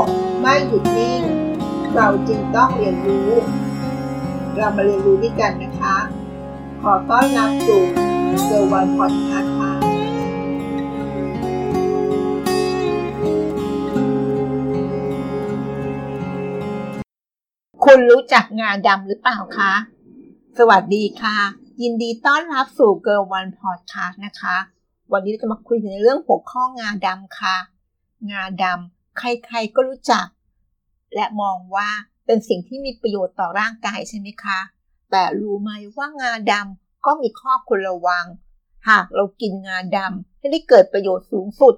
กไม่หยุดนิ่ง เราจึงต้องเรียนรู้ เรามาเรียนรู้ด้วยกันนะคะ ขอต้อนรับสู่ Girl One Podcast ค่ะคุณรู้จักงาดำหรือเปล่าคะ สวัสดีค่ะ ยินดีต้อนรับสู่ Girl One Podcast นะคะ วันนี้เราจะมาคุยในเรื่องหัวข้องาดำค่ะ งาดำ ใครๆก็รู้จัก และมองว่าเป็นสิ่งที่มีประโยชน์ต่อร่างกายใช่ไหมคะ แต่รู้ไหมว่างาดำก็มีข้อควรระวัง หากเรากินงาดำให้ได้เกิดประโยชน์สูงสุด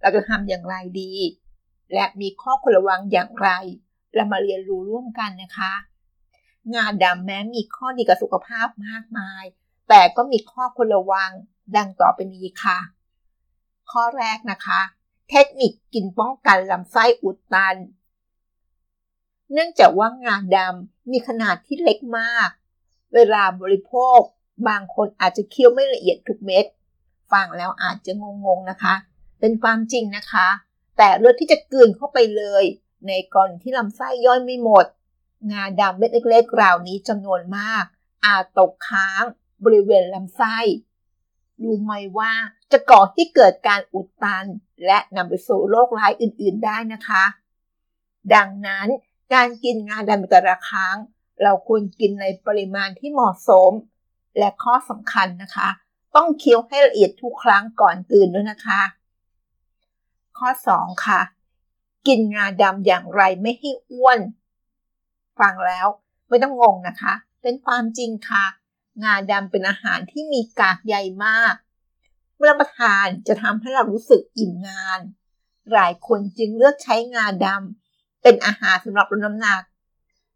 เราจะทำอย่างไรดี และมีข้อควรระวังอย่างไร เรามาเรียนรู้ร่วมกันนะคะ งาดำแม้มีข้อดีกับสุขภาพมากมาย แต่ก็มีข้อควรระวังดังต่อไปนี้ค่ะ ข้อแรกนะคะ เทคนิคกินป้องกันลำไส้อุดตัน เนื่องจากว่างาดำมีขนาดที่เล็กมาก เวลาบริโภค บางคนอาจจะเคี้ยวไม่ละเอียดทุกเม็ด ฟังแล้วอาจจะงงๆนะคะ เป็นความจริงนะคะ แต่เลือดที่จะกลืนเข้าไปเลย ในกรณีที่ลำไส้ย่อยไม่หมด งาดำเม็ดเล็กๆเหล่านี้จำนวนมาก อาจตกค้างบริเวณลำไส้รู้ไหมว่าจะก่อให้เกิดการอุดตัน และนำไปสู่โรคร้ายอื่นๆได้นะคะ ดังนั้นการกินงาดำแต่ละครั้ง เราควรกินในปริมาณที่เหมาะสม และข้อสำคัญนะคะ ต้องเคี้ยวให้ละเอียดทุกครั้งก่อนตื่นด้วยนะคะ ข้อ 2 ค่ะ กินงาดำอย่างไรไม่ให้อ้วน ฟังแล้วไม่ต้องงงนะคะ เป็นความจริงค่ะ งาดำเป็นอาหารที่มีกากใยมาก เมื่อประทานจะทำให้เรารู้สึกอิ่มนาน หลายคนจึงเลือกใช้งาดำเป็นอาหารสำหรับลดน้ำหนัก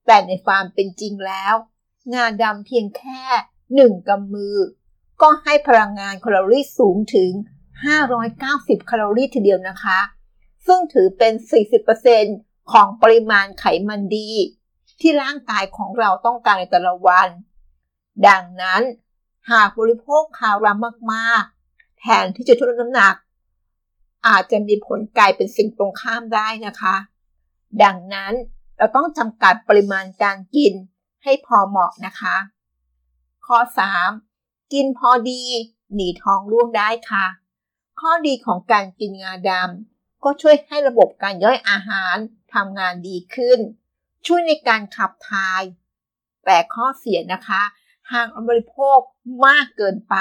แต่ในความเป็นจริงแล้ว งาดำเพียงแค่หนึ่งกำมือ ก็ให้พลังงานแคลอรี่สูงถึง 590 แคลอรี่ทีเดียวนะคะ ซึ่งถือเป็น 40%ของปริมาณไขมันดี ที่ร่างกายของเราต้องการในแต่ละวัน ดังนั้น หากบริโภคคาร์บมากๆ แทนที่จะช่วยลดน้ำหนัก อาจจะมีผลกลายเป็นสิ่งตรงข้ามได้นะคะ ดังนั้นเราต้องจำกัดปริมาณการกินให้พอเหมาะนะคะ ข้อ 3. กินพอดี หนีท้องร่วงได้ค่ะ ข้อดีของการกินงาดำก็ช่วยให้ระบบการย่อยอาหารทำงานดีขึ้น ช่วยในการขับถ่าย แต่ข้อเสียนะคะ หากบริโภคมากเกินไป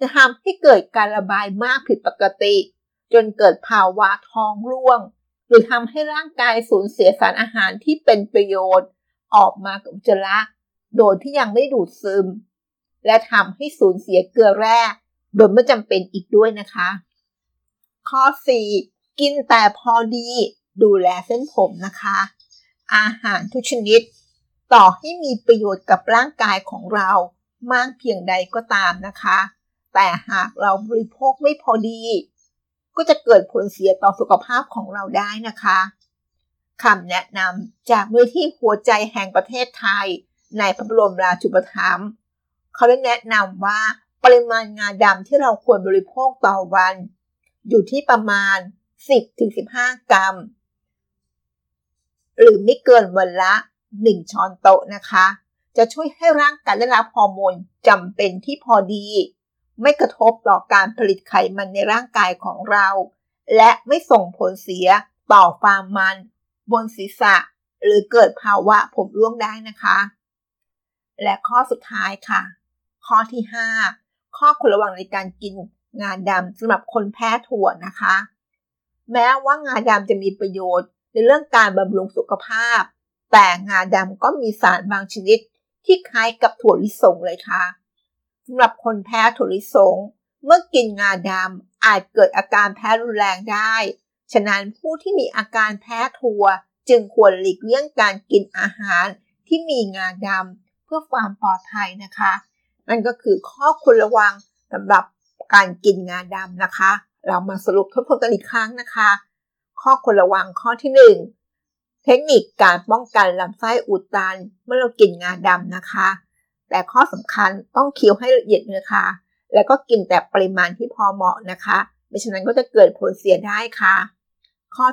จะทำให้เกิดการระบายมากผิดปกติ จนเกิดภาวะท้องร่วง หรือทำให้ร่างกายสูญเสียสารอาหารที่เป็นประโยชน์ ออกมากับอุจจาระ โดยที่ยังไม่ดูดซึม และทำให้สูญเสียเกลือแร่โดยไม่จำเป็นอีกด้วยนะคะ ข้อ 4 กินแต่พอดีดูแลเส้นผมนะคะ อาหารทุกชนิด ต่อให้มีประโยชน์กับร่างกายของเรามากเพียงใดก็ตามนะคะ แต่หากเราบริโภคไม่พอดี ก็จะเกิดผลเสียต่อสุขภาพของเราได้นะคะคำแนะนำจากมือที่หัวใจแห่งประเทศไทย ในพระบรมราชูปถัมภ์เขาได้แนะนำว่าปริมาณงาดำที่เราควรบริโภคต่อวัน อยู่ที่ประมาณ 10-15 กรัม หรือไม่เกินวันละ 1 ช้อนโต๊ะนะคะ จะช่วยให้ร่างกายได้รับฮอร์โมนจำเป็นที่พอดี ไม่กระทบต่อการผลิตไขมันในร่างกายของเรา และไม่ส่งผลเสียต่อความมัน บนศีรษะ หรือเกิดภาวะผมร่วงได้นะคะ และข้อสุดท้ายค่ะ ข้อที่ 5 ข้อควรระวังในการกินงาดำสำหรับคนแพ้ถั่วนะคะ แม้ว่างาดำจะมีประโยชน์ในเรื่องการบำรุงสุขภาพ แต่งาดำก็มีสารบางชนิดที่คล้ายกับถั่วลิสงเลยค่ะ สำหรับคนแพ้ถั่วลิสง เมื่อกินงาดำอาจเกิดอาการแพ้รุนแรงได้ ฉะนั้นผู้ที่มีอาการแพ้ถั่วจึงควรหลีกเลี่ยงการกินอาหารที่มีงาดำเพื่อความปลอดภัยนะคะ นั่นก็คือข้อควรระวังสำหรับการกินงาดำนะคะ เรามาสรุปทบทวนกันอีกครั้งนะคะ ข้อควรระวังข้อที่ 1 เทคนิคการป้องกันลำไส้อุดตันเมื่อเรากินงาดำนะคะ แต่ข้อสำคัญต้องเคี้ยวให้ละเอียดเลยค่ะ แล้วก็กินแต่ปริมาณที่พอเหมาะนะคะไม่ฉะนั้นก็จะเกิดผลเสียได้ค่ะ ข้อ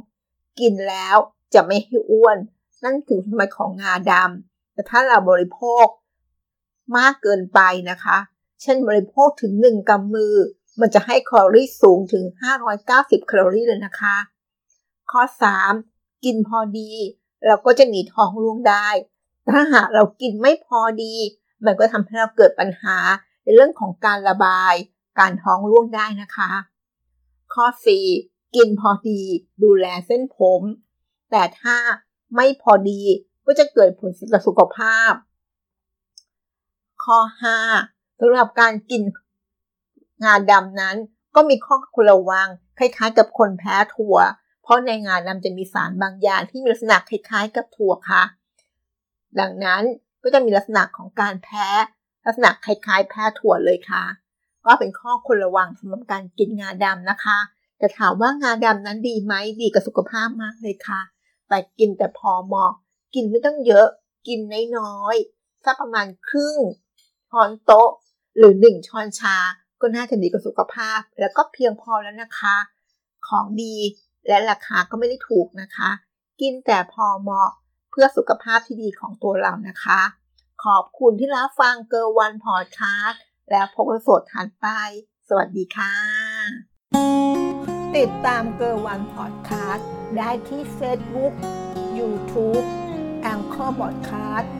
2 กินแล้วจะไม่ให้อ้วน นั่นคือสมัยของงาดำแต่ถ้าเราบริโภคมากเกินไปนะคะ เช่นบริโภคถึง 1กำมือ มันจะให้แคลอรี่สูงถึง 590 แคลอรี่เลยนะคะ ข้อ 3. กินพอดี เราก็จะหนีท้องร่วงได้ ถ้าหากเรากินไม่พอดี มันก็ทำให้เราเกิดปัญหาในเรื่องของการระบาย การท้องร่วงได้นะคะ ข้อ 4. กินพอดีดูแลเส้นผม แต่ถ้าไม่พอดีก็จะเกิดผลเสียต่อสุขภาพ ข้อ 5. สำหรับการกินงาดำนั้น ก็มีข้อควรระวังคล้ายๆ กับคนแพ้ถั่ว เพราะในงาดำจะมีสารบางอย่างที่มีลักษณะคล้ายๆ กับถั่วค่ะ ดังนั้นก็จะมีลักษณะของการแพ้ ลักษณะคล้ายๆ แพ้ถั่วเลยค่ะ ก็เป็นข้อควรระวังสำหรับการกินงาดำนะคะแต่ถามว่างาดำนั้นดีไหมดีกับสุขภาพมากเลยค่ะ แต่กินแต่พอเหมาะ กินไม่ต้องเยอะ กินน้อยๆสักประมาณครึ่งช้อนโต๊ะ หรือหนึ่งช้อนชา ก็น่าจะดีกับสุขภาพ แล้วก็เพียงพอแล้วนะคะ ของดีและราคาก็ไม่ได้ถูกนะคะ กินแต่พอเหมาะ เพื่อสุขภาพที่ดีของตัวเรานะคะ ขอบคุณที่รับฟัง Girl One Podcast แล้วพบกันสัปดาห์ถัดไป สวัสดีค่ะ ติดตาม Girl One Podcast ได้ที่ Facebook YouTube Anchor Podcast